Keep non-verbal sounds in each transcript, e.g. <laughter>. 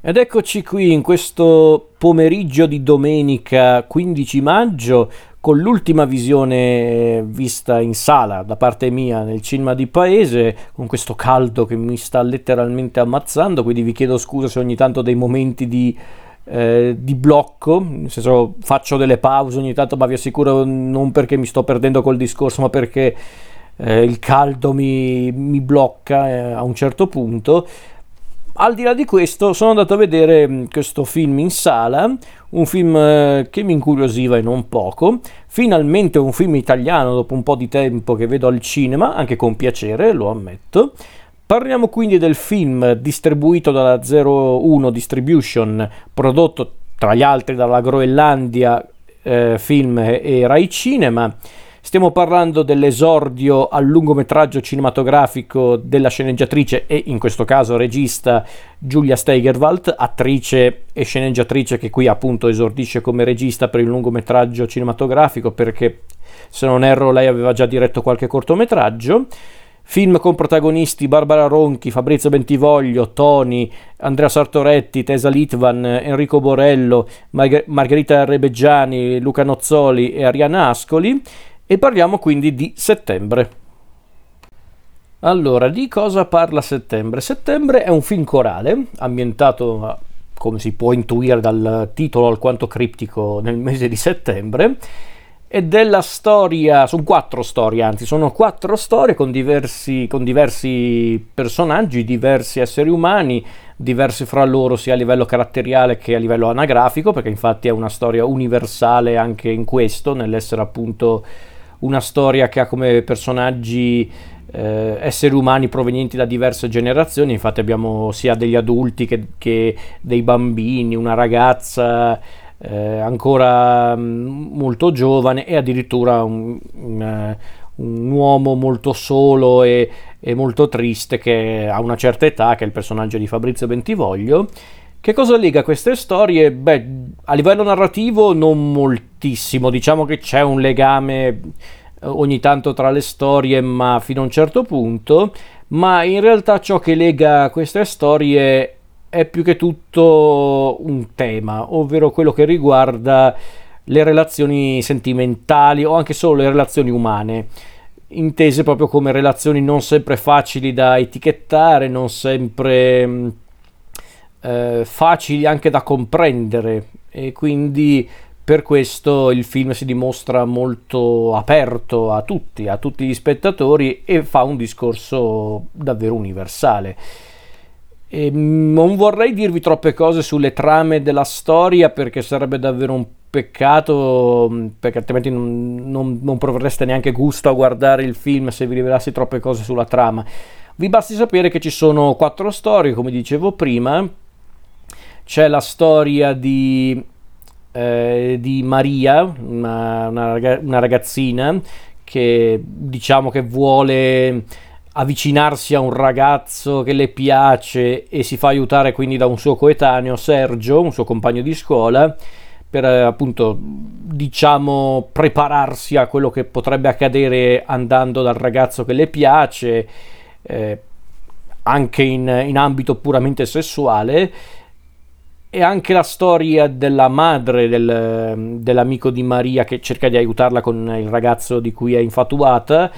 Ed eccoci qui in questo pomeriggio di domenica 15 maggio con l'ultima visione vista in sala da parte mia nel cinema di paese, con questo caldo che mi sta letteralmente ammazzando, quindi vi chiedo scusa se ogni tanto dei momenti di, eh, di blocco, nel senso faccio delle pause ogni tanto, ma vi assicuro non perché mi sto perdendo col discorso, ma perché eh, il caldo mi, mi blocca eh, a un certo punto al di là di questo, sono andato a vedere mm, questo film in sala, un film eh, che mi incuriosiva e non poco. Finalmente un film italiano dopo un po' di tempo che vedo al cinema, anche con piacere, lo ammetto. Parliamo quindi del film distribuito dalla 01 Distribution, prodotto tra gli altri dalla Groenlandia eh, Film e Rai Cinema Stiamo parlando dell'esordio al lungometraggio cinematografico della sceneggiatrice e in questo caso regista Giulia Steigerwald, attrice e sceneggiatrice che qui appunto esordisce come regista per il lungometraggio cinematografico perché se non erro lei aveva già diretto qualche cortometraggio. Film con protagonisti Barbara Ronchi, Fabrizio Bentivoglio, Toni, Andrea Sartoretti, Tesa Litvan, Enrico Borello, Margherita Rebeggiani, Luca Nozzoli e Ariana Ascoli e parliamo quindi di settembre. Allora, di cosa parla Settembre? Settembre è un film corale ambientato, come si può intuire dal titolo alquanto criptico, nel mese di settembre e della storia, sono quattro storie, anzi sono quattro storie con diversi, con diversi personaggi, diversi esseri umani, diversi fra loro sia a livello caratteriale che a livello anagrafico, perché infatti è una storia universale anche in questo, nell'essere appunto una storia che ha come personaggi eh, esseri umani provenienti da diverse generazioni, infatti abbiamo sia degli adulti che, che dei bambini, una ragazza eh, ancora mm, molto giovane e addirittura un, un, eh, un uomo molto solo e, e, molto triste che ha una certa età, che è il personaggio di Fabrizio Bentivoglio. Che cosa lega queste storie? Beh, a livello narrativo non moltissimo, diciamo che c'è un legame eh, ogni tanto tra le storie, ma fino a un certo punto, ma in realtà ciò che lega queste storie è più che tutto un tema, ovvero quello che riguarda le relazioni sentimentali o anche solo le relazioni umane, intese proprio come relazioni non sempre facili da etichettare, non sempre mm, eh, facili anche da comprendere e quindi per questo il film si dimostra molto aperto a tutti, a tutti gli spettatori e fa un discorso davvero universale. E non vorrei dirvi troppe cose sulle trame della storia perché sarebbe davvero un peccato perché altrimenti non, non, non proverreste neanche gusto a guardare il film se vi rivelassi troppe cose sulla trama. Vi basti sapere che ci sono quattro storie, come dicevo prima, c'è la storia di, eh, di Maria, una, una, ragazzina che diciamo che vuole avvicinarsi a un ragazzo che le piace e si fa aiutare quindi da un suo coetaneo Sergio, un suo compagno di scuola, per appunto diciamo prepararsi a quello che potrebbe accadere andando dal ragazzo che le piace, eh, anche in, in ambito puramente sessuale e anche la storia della madre del, dell'amico di Maria che cerca di aiutarla con il ragazzo di cui è infatuata.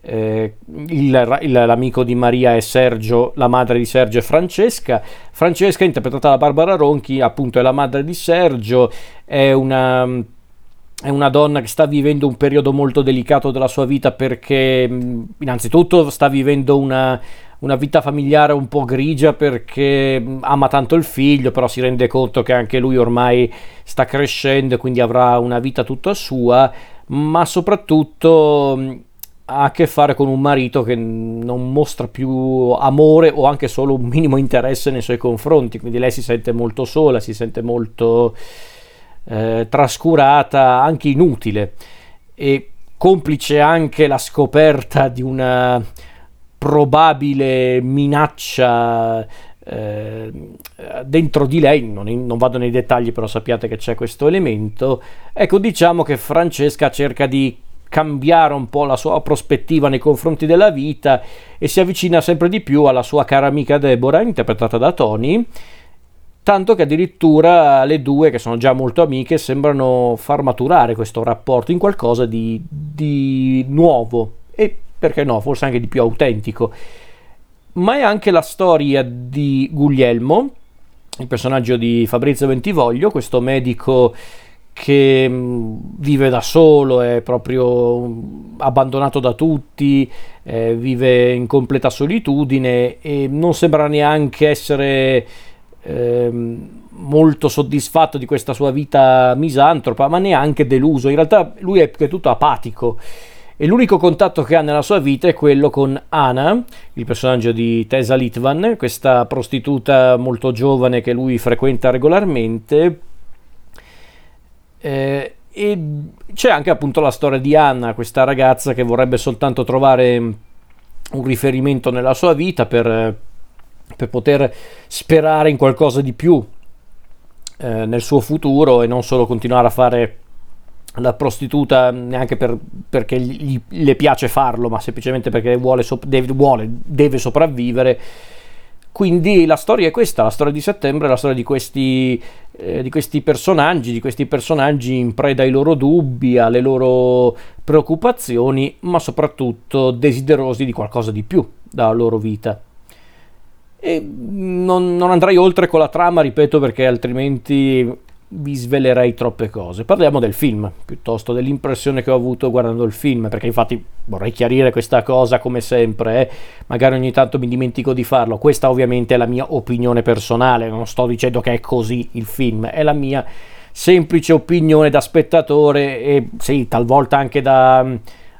Eh, il, il, l'amico di Maria è Sergio, la madre di Sergio è Francesca. Francesca, interpretata da Barbara Ronchi, appunto è la madre di Sergio, è una, è una donna che sta vivendo un periodo molto delicato della sua vita perché innanzitutto sta vivendo una, una vita familiare un po' grigia perché ama tanto il figlio, però si rende conto che anche lui ormai sta crescendo e quindi avrà una vita tutta sua, ma soprattutto ha a che fare con un marito che non mostra più amore o anche solo un minimo interesse nei suoi confronti, quindi lei si sente molto sola, si sente molto eh, trascurata, anche inutile e complice anche la scoperta di una probabile minaccia eh, dentro di lei, non, non, vado nei dettagli però sappiate che c'è questo elemento, ecco diciamo che Francesca cerca di cambiare un po' la sua prospettiva nei confronti della vita e si avvicina sempre di più alla sua cara amica Deborah, interpretata da Tony, tanto che addirittura le due, che sono già molto amiche, sembrano far maturare questo rapporto in qualcosa di, di nuovo e perché no, forse anche di più autentico. Ma è anche la storia di Guglielmo, il personaggio di Fabrizio Bentivoglio, questo medico che mm, vive da solo, è proprio mm, abbandonato da tutti, eh, vive in completa solitudine e non sembra neanche essere eh, molto soddisfatto di questa sua vita misantropa, ma neanche deluso. In realtà lui è più che tutto apatico. E l'unico contatto che ha nella sua vita è quello con Anna, il personaggio di Tessa Litvan, questa prostituta molto giovane che lui frequenta regolarmente, eh, e c'è anche appunto la storia di Anna, questa ragazza che vorrebbe soltanto trovare un riferimento nella sua vita per, per poter sperare in qualcosa di più eh, nel suo futuro e non solo continuare a fare la prostituta neanche per, perché gli, le piace farlo, ma semplicemente perché vuole, deve, vuole, deve sopravvivere quindi la storia è questa, la storia di settembre è la storia di questi, eh, di questi personaggi, di questi personaggi in preda ai loro dubbi, alle loro preoccupazioni, ma soprattutto desiderosi di qualcosa di più dalla loro vita. E non, non andrei oltre con la trama, ripeto, perché altrimenti vi svelerei troppe cose. Parliamo del film, piuttosto dell'impressione che ho avuto guardando il film, perché infatti vorrei chiarire questa cosa come sempre, eh? magari ogni tanto mi dimentico di farlo. Questa ovviamente è la mia opinione personale, non sto dicendo che è così il film, è la mia semplice opinione da spettatore e sì, talvolta anche da mm,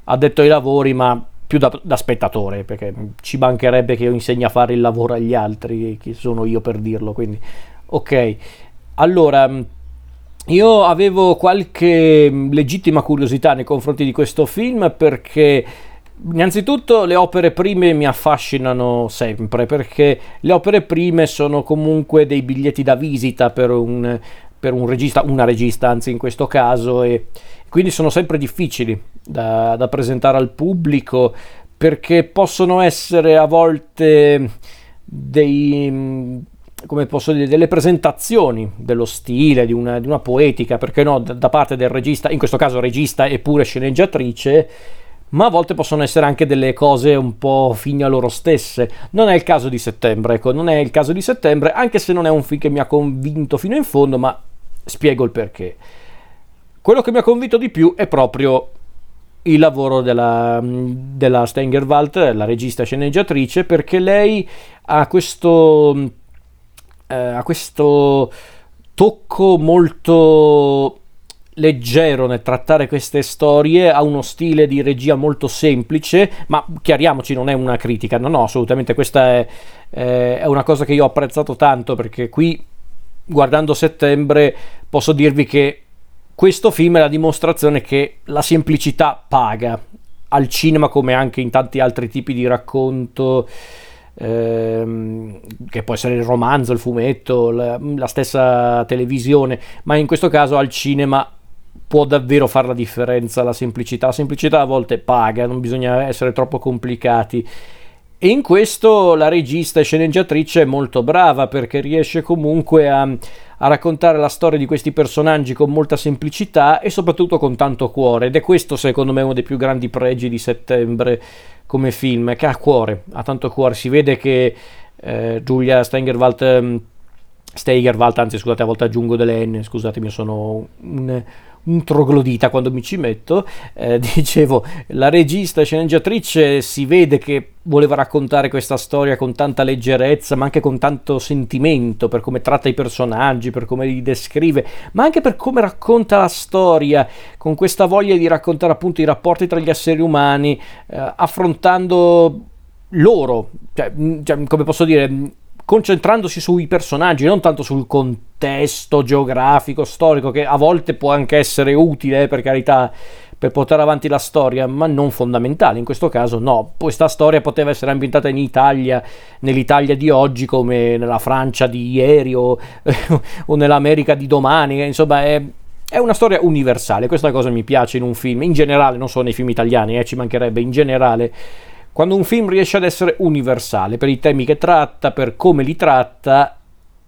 addetto ai lavori, ma più da, da, spettatore, perché ci mancherebbe che io insegni a fare il lavoro agli altri, chi sono io per dirlo, quindi ok. Allora, mm, io avevo qualche mm, legittima curiosità nei confronti di questo film perché innanzitutto le opere prime mi affascinano sempre perché le opere prime sono comunque dei biglietti da visita per un, per un regista, una regista anzi in questo caso e quindi sono sempre difficili da, da presentare al pubblico perché possono essere a volte dei mm, come posso dire, delle presentazioni dello stile, di una, di una poetica, perché no, da, parte del regista, in questo caso regista e pure sceneggiatrice, ma a volte possono essere anche delle cose un po' fini a loro stesse. Non è il caso di settembre, ecco, non è il caso di settembre, anche se non è un film che mi ha convinto fino in fondo, ma spiego il perché. Quello che mi ha convinto di più è proprio il lavoro della, della Steigerwald, la regista sceneggiatrice, perché lei ha questo eh, ha questo tocco molto leggero nel trattare queste storie, ha uno stile di regia molto semplice, ma chiariamoci, non è una critica, no, no, assolutamente questa è, eh, è una cosa che io ho apprezzato tanto perché qui, guardando settembre, posso dirvi che questo film è la dimostrazione che la semplicità paga al cinema come anche in tanti altri tipi di racconto ehm, che può essere il romanzo, il fumetto, la, la stessa televisione, ma in questo caso al cinema può davvero fare la differenza la semplicità. La semplicità a volte paga, non bisogna essere troppo complicati. E in questo la regista e sceneggiatrice è molto brava perché riesce comunque a, a, raccontare la storia di questi personaggi con molta semplicità e soprattutto con tanto cuore. Ed è questo secondo me uno dei più grandi pregi di settembre come film, che ha cuore, ha tanto cuore. Si vede che eh, Giulia Steigerwald, ehm, Steigerwald, anzi scusate, a volte aggiungo delle N, scusatemi, sono un, un troglodita quando mi ci metto. Eh, <laughs> dicevo, la regista sceneggiatrice si vede che voleva raccontare questa storia con tanta leggerezza, ma anche con tanto sentimento per come tratta i personaggi, per come li descrive, ma anche per come racconta la storia, con questa voglia di raccontare appunto i rapporti tra gli esseri umani, eh, affrontando loro, cioè, cioè, come posso dire, concentrandosi sui personaggi, non tanto sul contesto geografico, storico, che a volte può anche essere utile, per carità, per portare avanti la storia, ma non fondamentale. In questo caso no, questa storia poteva essere ambientata in Italia, nell'Italia di oggi come nella Francia di ieri o, <laughs> o nell'America di domani, insomma è, è una storia universale, questa cosa mi piace in un film, in generale, non solo nei film italiani, eh, ci mancherebbe, in generale quando un film riesce ad essere universale per i temi che tratta, per come li tratta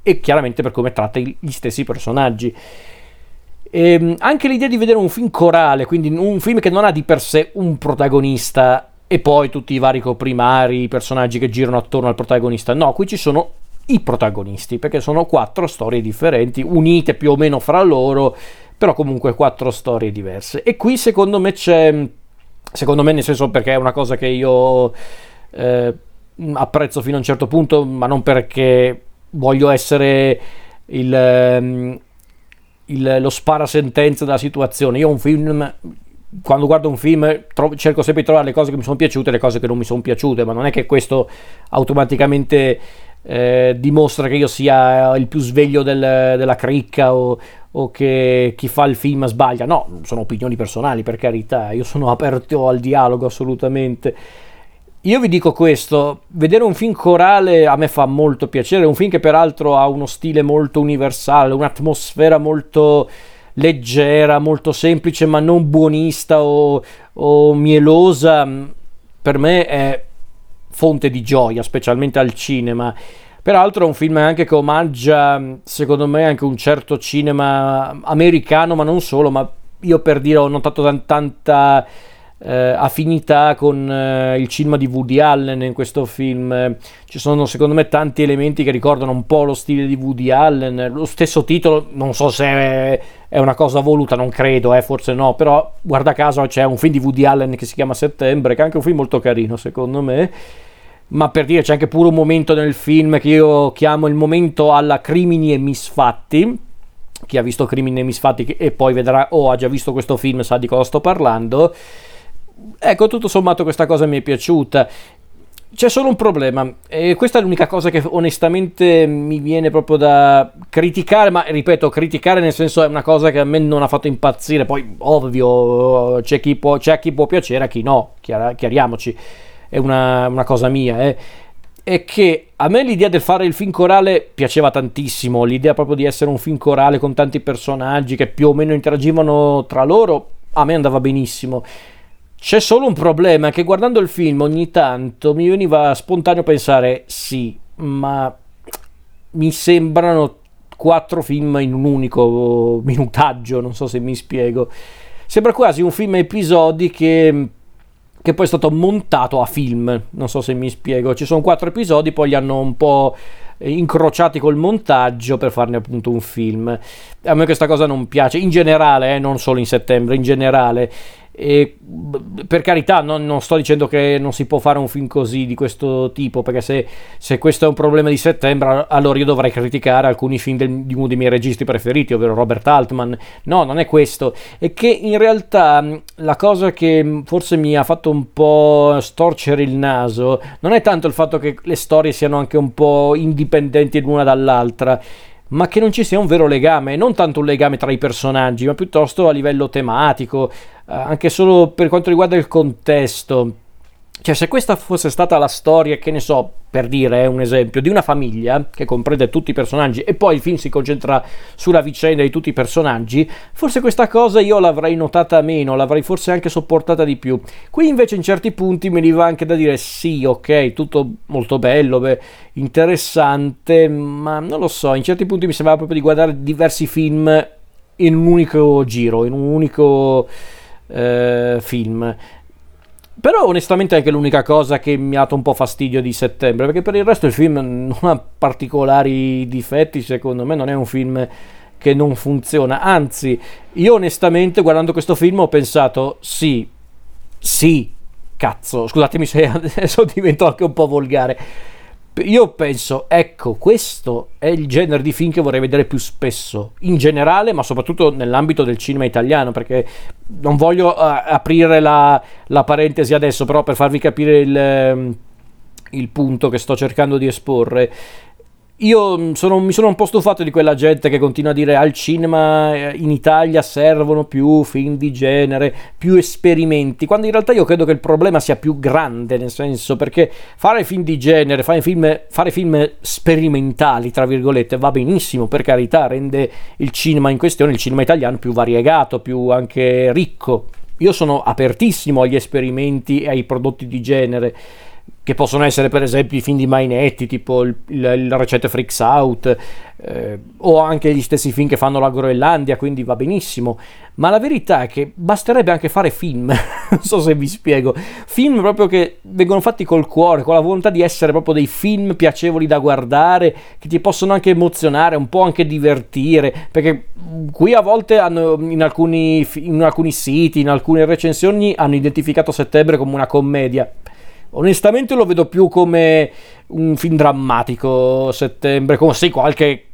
e chiaramente per come tratta gli stessi personaggi. E ehm, anche l'idea di vedere un film corale, quindi un film che non ha di per sé un protagonista e poi tutti i vari coprimari, i personaggi che girano attorno al protagonista. No, qui ci sono i protagonisti, perché sono quattro storie differenti, unite più o meno fra loro, però comunque quattro storie diverse. E qui secondo me c'è, secondo me nel senso perché è una cosa che io eh, apprezzo fino a un certo punto, ma non perché voglio essere il, ehm, il, lo sparasentenza della situazione. Io un film quando guardo un film tro- cerco sempre di trovare le cose che mi sono piaciute e le cose che non mi sono piaciute, ma non è che questo automaticamente eh, dimostra che io sia il più sveglio del, della cricca o, o, che chi fa il film sbaglia. No, sono opinioni personali per carità, io sono aperto al dialogo assolutamente. Io vi dico questo, vedere un film corale a me fa molto piacere, un film che peraltro ha uno stile molto universale, un'atmosfera molto leggera, molto semplice, ma non buonista o, o mielosa, per me è fonte di gioia, specialmente al cinema. Peraltro è un film anche che omaggia, secondo me, anche un certo cinema americano, ma non solo, ma io per dire ho notato t- tanta eh, affinità con eh, il cinema di Woody Allen in questo film. Ci sono secondo me tanti elementi che ricordano un po' lo stile di Woody Allen. Lo stesso titolo, non so se è, è una cosa voluta, non credo, eh, forse no, però guarda caso c'è un film di Woody Allen che si chiama Settembre, che è anche un film molto carino secondo me. Ma per dire c'è anche pure un momento nel film che io chiamo il momento alla crimini e misfatti, chi ha visto Crimini e Misfatti e poi vedrà o oh, ha già visto questo film sa di cosa sto parlando. Ecco, tutto sommato questa cosa mi è piaciuta. C'è solo un problema, e questa è l'unica cosa che onestamente mi viene proprio da criticare, ma ripeto, criticare nel senso è una cosa che a me non ha fatto impazzire, poi ovvio c'è chi può, c'è chi può piacere, a chi no, chiar- chiariamoci, è una, una cosa mia, eh. è che a me l'idea del fare il film corale piaceva tantissimo, l'idea proprio di essere un film corale con tanti personaggi che più o meno interagivano tra loro, a me andava benissimo. C'è solo un problema che guardando il film ogni tanto mi veniva spontaneo pensare sì, ma mi sembrano quattro film in un unico minutaggio, non so se mi spiego. Sembra quasi un film a episodi che, che poi è stato montato a film, non so se mi spiego. Ci sono quattro episodi, poi li hanno un po' incrociati col montaggio per farne appunto un film. A me questa cosa non piace, in generale, eh, non solo in settembre, in generale. E per carità, non, non, sto dicendo che non si può fare un film così di questo tipo, perché se, se questo è un problema di settembre, allora io dovrei criticare alcuni film del, di uno dei miei registi preferiti, ovvero Robert Altman. No, non è questo. È che in realtà la cosa che forse mi ha fatto un po' storcere il naso non è tanto il fatto che le storie siano anche un po' indipendenti l'una dall'altra ma che non ci sia un vero legame, non tanto un legame tra i personaggi, ma piuttosto a livello tematico, eh, anche solo per quanto riguarda il contesto. Cioè, se questa fosse stata la storia, che ne so, per dire un esempio, di una famiglia che comprende tutti i personaggi e poi il film si concentra sulla vicenda di tutti i personaggi, forse questa cosa io l'avrei notata meno, l'avrei forse anche sopportata di più. Qui invece in certi punti mi va anche da dire sì, ok, tutto molto bello, beh, interessante, ma non lo so, in certi punti mi sembrava proprio di guardare diversi film in un unico giro, in un unico eh, film. Però onestamente è anche l'unica cosa che mi ha dato un po' fastidio di settembre, perché per il resto il film non ha particolari difetti, secondo me. Non è un film che non funziona, anzi io onestamente guardando questo film ho pensato sì, sì, cazzo, scusatemi se <laughs> adesso divento anche un po' volgare, io penso, ecco, questo è il genere di film che vorrei vedere più spesso, in generale, ma soprattutto nell'ambito del cinema italiano, perché non voglio uh, aprire la, la, parentesi adesso, però per farvi capire il, ehm, il punto che sto cercando di esporre. Io mm, sono, mi sono un po' stufato di quella gente che continua a dire al cinema eh, in Italia servono più film di genere, più esperimenti, quando in realtà io credo che il problema sia più grande, nel senso perché fare film di genere, fare film, fare film sperimentali, tra virgolette, va benissimo, per carità, rende il cinema in questione, il cinema italiano più variegato, più anche ricco. Io sono apertissimo agli esperimenti e ai prodotti di genere che possono essere per esempio i film di Mainetti, tipo il, il, il recente Freaks Out, eh, o anche gli stessi film che fanno la Groenlandia, quindi va benissimo. Ma la verità è che basterebbe anche fare film, <laughs> non so se vi spiego, film proprio che vengono fatti col cuore, con la volontà di essere proprio dei film piacevoli da guardare, che ti possono anche emozionare, un po' anche divertire, perché qui a volte hanno, in alcuni, in alcuni siti, in alcune recensioni hanno identificato settembre come una commedia Onestamente lo vedo più come un film drammatico settembre, con sì qualche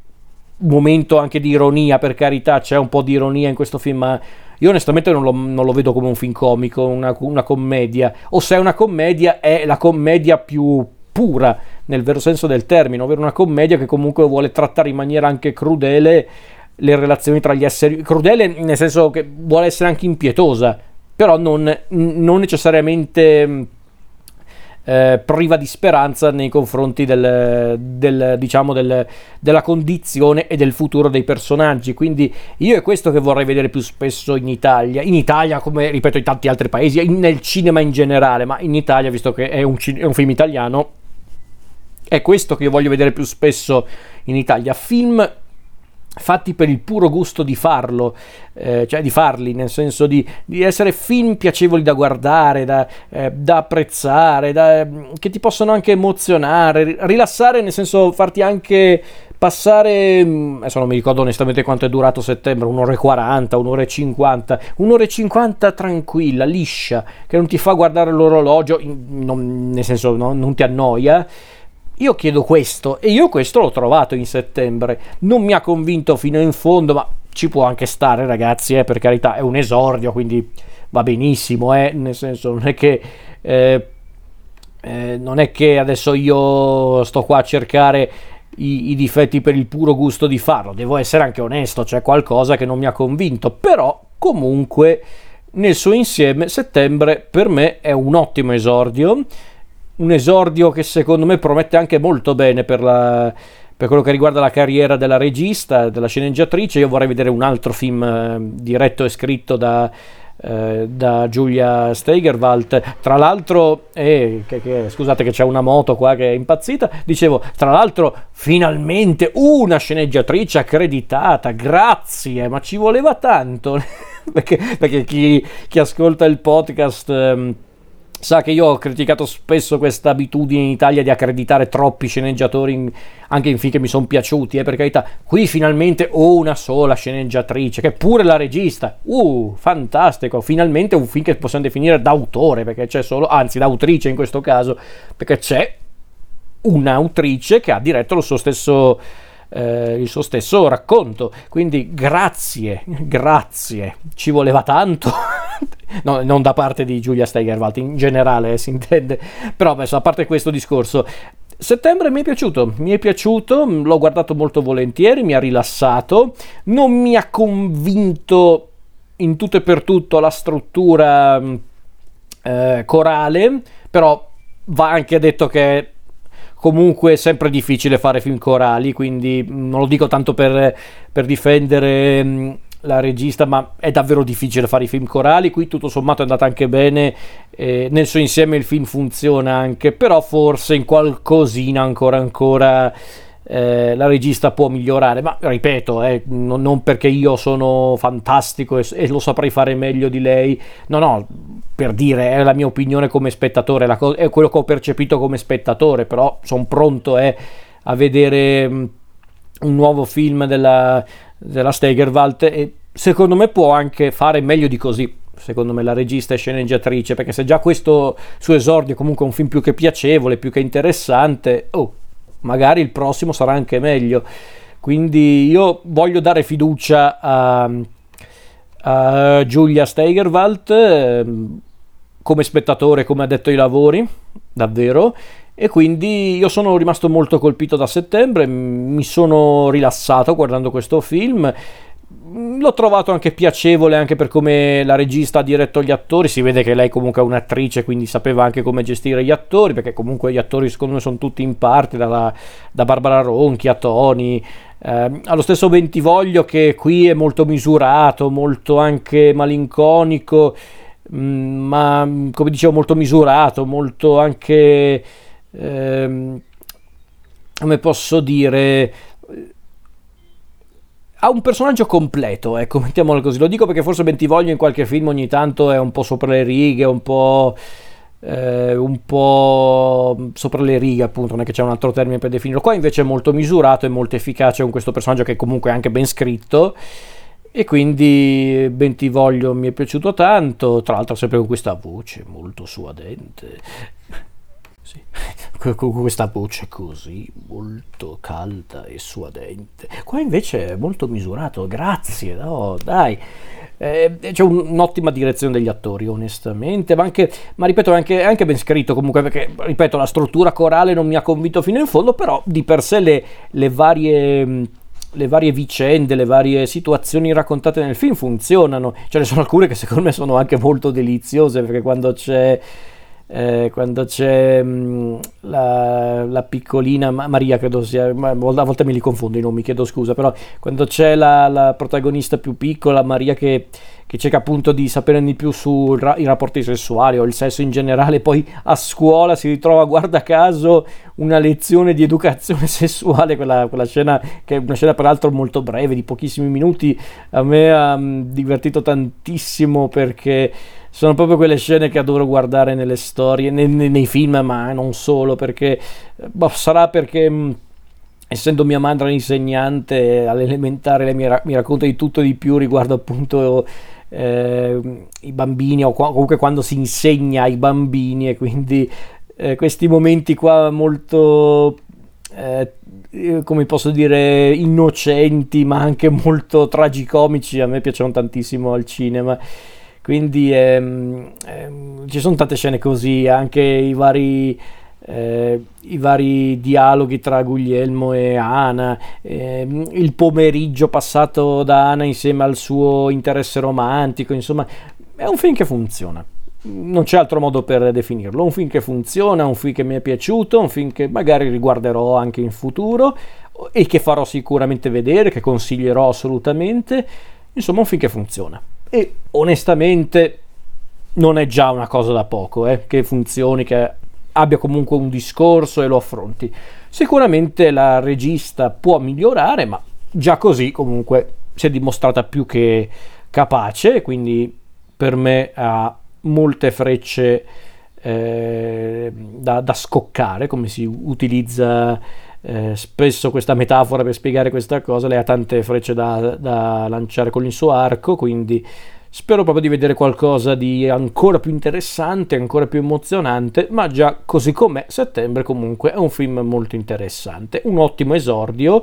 momento anche di ironia, per carità, c'è un po' di ironia in questo film, ma io onestamente non lo, non lo vedo come un film comico, una, una, commedia, o se è una commedia è la commedia più pura, nel vero senso del termine, ovvero una commedia che comunque vuole trattare in maniera anche crudele le relazioni tra gli esseri, crudele nel senso che vuole essere anche impietosa, però non, non necessariamente eh, priva di speranza nei confronti del, del, diciamo del, della condizione e del futuro dei personaggi. Quindi io è questo che vorrei vedere più spesso in Italia. In Italia, come ripeto, in tanti altri paesi, in, nel cinema in generale, ma in Italia, visto che è un, è un film italiano, è questo che io voglio vedere più spesso in Italia. Film fatti per il puro gusto di farlo, eh, cioè di farli, nel senso di, di, essere film piacevoli da guardare, da, eh, da apprezzare, da, che ti possono anche emozionare, rilassare, nel senso farti anche passare, mm, adesso non mi ricordo onestamente quanto è durato settembre, un'ora e 40, un'ora e 50, un'ora e 50 tranquilla, liscia, che non ti fa guardare l'orologio, non, nel senso no, non ti annoia io chiedo questo e io questo l'ho trovato in settembre. Non mi ha convinto fino in fondo, ma ci può anche stare, ragazzi, eh, per carità, è un esordio, quindi va benissimo, eh, nel senso non è che eh, eh, non è che adesso io sto qua a cercare i, i, difetti per il puro gusto di farlo, devo essere anche onesto, c'è qualcosa che non mi ha convinto, però comunque nel suo insieme settembre per me è un ottimo esordio un esordio che secondo me promette anche molto bene per, la, per quello che riguarda la carriera della regista, della sceneggiatrice. Io vorrei vedere un altro film eh, diretto e scritto da, eh, da Giulia Steigerwald. Tra l'altro, eh, che, che, scusate che c'è una moto qua che è impazzita. Dicevo, tra l'altro, finalmente una sceneggiatrice accreditata. Grazie, ma ci voleva tanto. <laughs> perché, perché chi, chi, ascolta il podcast. Ehm, Sa che io ho criticato spesso questa abitudine in Italia di accreditare troppi sceneggiatori in, anche in film che mi sono piaciuti, eh, per carità. Qui finalmente ho una sola sceneggiatrice, che è pure la regista. Uh, fantastico! Finalmente un film che possiamo definire d'autore, perché c'è solo, anzi d'autrice in questo caso, perché c'è un'autrice che ha diretto lo suo stesso eh, il suo stesso racconto. Quindi grazie, <laughs> grazie, ci voleva tanto. <laughs> no, non da parte di Giulia Steigerwald, in generale eh, si intende. Però adesso, a parte questo discorso, Settembre mi è piaciuto, mi è piaciuto, l'ho guardato molto volentieri, mi ha rilassato, non mi ha convinto in tutto e per tutto la struttura eh, corale, però va anche detto che comunque è sempre difficile fare film corali, quindi non lo dico tanto per, per difendere mm, la regista, ma è davvero difficile fare i film corali. Qui tutto sommato è andata anche bene, eh, nel suo insieme il film funziona anche, però forse in qualcosina ancora ancora eh, la regista può migliorare, ma ripeto, eh, non, non, perché io sono fantastico e, e, lo saprei fare meglio di lei, no, no, per dire, è la mia opinione come spettatore, co- è quello che ho percepito come spettatore, però sono pronto eh, a vedere um, un nuovo film della, della Stegerwald e secondo me può anche fare meglio di così secondo me la regista e sceneggiatrice perché se già questo suo esordio è comunque un film più che piacevole più che interessante oh magari il prossimo sarà anche meglio. Quindi io voglio dare fiducia a, a Giulia Steigerwald ehm, come spettatore, come ha detto ai lavori, davvero. E quindi io sono rimasto molto colpito da settembre, mi sono rilassato guardando questo film. L'ho trovato anche piacevole anche per come la regista ha diretto gli attori si vede che lei comunque è un'attrice quindi sapeva anche come gestire gli attori perché comunque gli attori secondo me sono tutti in parte da, da Barbara Ronchi a Tony. Eh, allo stesso Bentivoglio che qui è molto misurato molto anche malinconico mm, ma come dicevo molto misurato molto anche ehm, come posso dire ha un personaggio completo, ecco, mettiamolo così. Lo dico perché forse Bentivoglio in qualche film ogni tanto è un po' sopra le righe, un po'. Eh, un po' sopra le righe, appunto, non è che c'è un altro termine per definirlo. Qua invece è molto misurato e molto efficace con questo personaggio che comunque è anche ben scritto. E quindi Bentivoglio mi è piaciuto tanto, tra l'altro sempre con questa voce molto suadente. Sì <laughs> con questa voce così molto calda e suadente. Qua invece è molto misurato, grazie, no, dai. Eh, c'è un, un'ottima direzione degli attori, onestamente, ma, anche, ma ripeto, è anche, anche, ben scritto comunque, perché, ripeto, la struttura corale non mi ha convinto fino in fondo, però di per sé le, le varie le varie vicende, le varie situazioni raccontate nel film funzionano. Ce ne sono alcune che secondo me sono anche molto deliziose perché quando c'è eh, quando c'è mh, mm, la, la, piccolina Maria, credo sia, a volte me li confondo i nomi, chiedo scusa, però quando c'è la, la protagonista più piccola, Maria, che, che, cerca appunto di sapere di più sui ra- rapporti sessuali o il sesso in generale, poi a scuola si ritrova, guarda caso, una lezione di educazione <laughs> sessuale, quella, quella scena che è una scena peraltro molto breve, di pochissimi minuti, a me ha mm, divertito tantissimo perché sono proprio quelle scene che adoro guardare nelle storie, nei, nei film, ma non solo, perché boh, sarà perché mh, essendo mia madre insegnante all'elementare mi, ra- mi, racconta di tutto e di più riguardo appunto eh, i bambini o qua- comunque quando si insegna ai bambini e quindi eh, questi momenti qua molto eh, come posso dire innocenti ma anche molto tragicomici a me piacciono tantissimo al cinema quindi ehm, ehm, ci sono tante scene così, anche i vari, eh, i vari dialoghi tra Guglielmo e Ana, ehm, il pomeriggio passato da Ana insieme al suo interesse romantico, insomma, è un film che funziona. Non c'è altro modo per definirlo. Un film che funziona, un film che mi è piaciuto, un film che magari riguarderò anche in futuro e che farò sicuramente vedere, che consiglierò assolutamente. Insomma, un film che funziona e onestamente non è già una cosa da poco, eh, che funzioni, che abbia comunque un discorso e lo affronti. Sicuramente la regista può migliorare, ma già così comunque si è dimostrata più che capace, quindi per me ha molte frecce eh, da, da, scoccare, come si utilizza eh, spesso questa metafora per spiegare questa cosa, lei ha tante frecce da, da lanciare con il suo arco, quindi spero proprio di vedere qualcosa di ancora più interessante, ancora più emozionante, ma già così com'è, settembre comunque è un film molto interessante, un ottimo esordio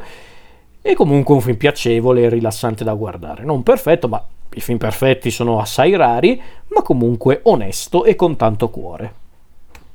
e comunque un film piacevole e rilassante da guardare. Non perfetto, ma i film perfetti sono assai rari, ma comunque onesto e con tanto cuore.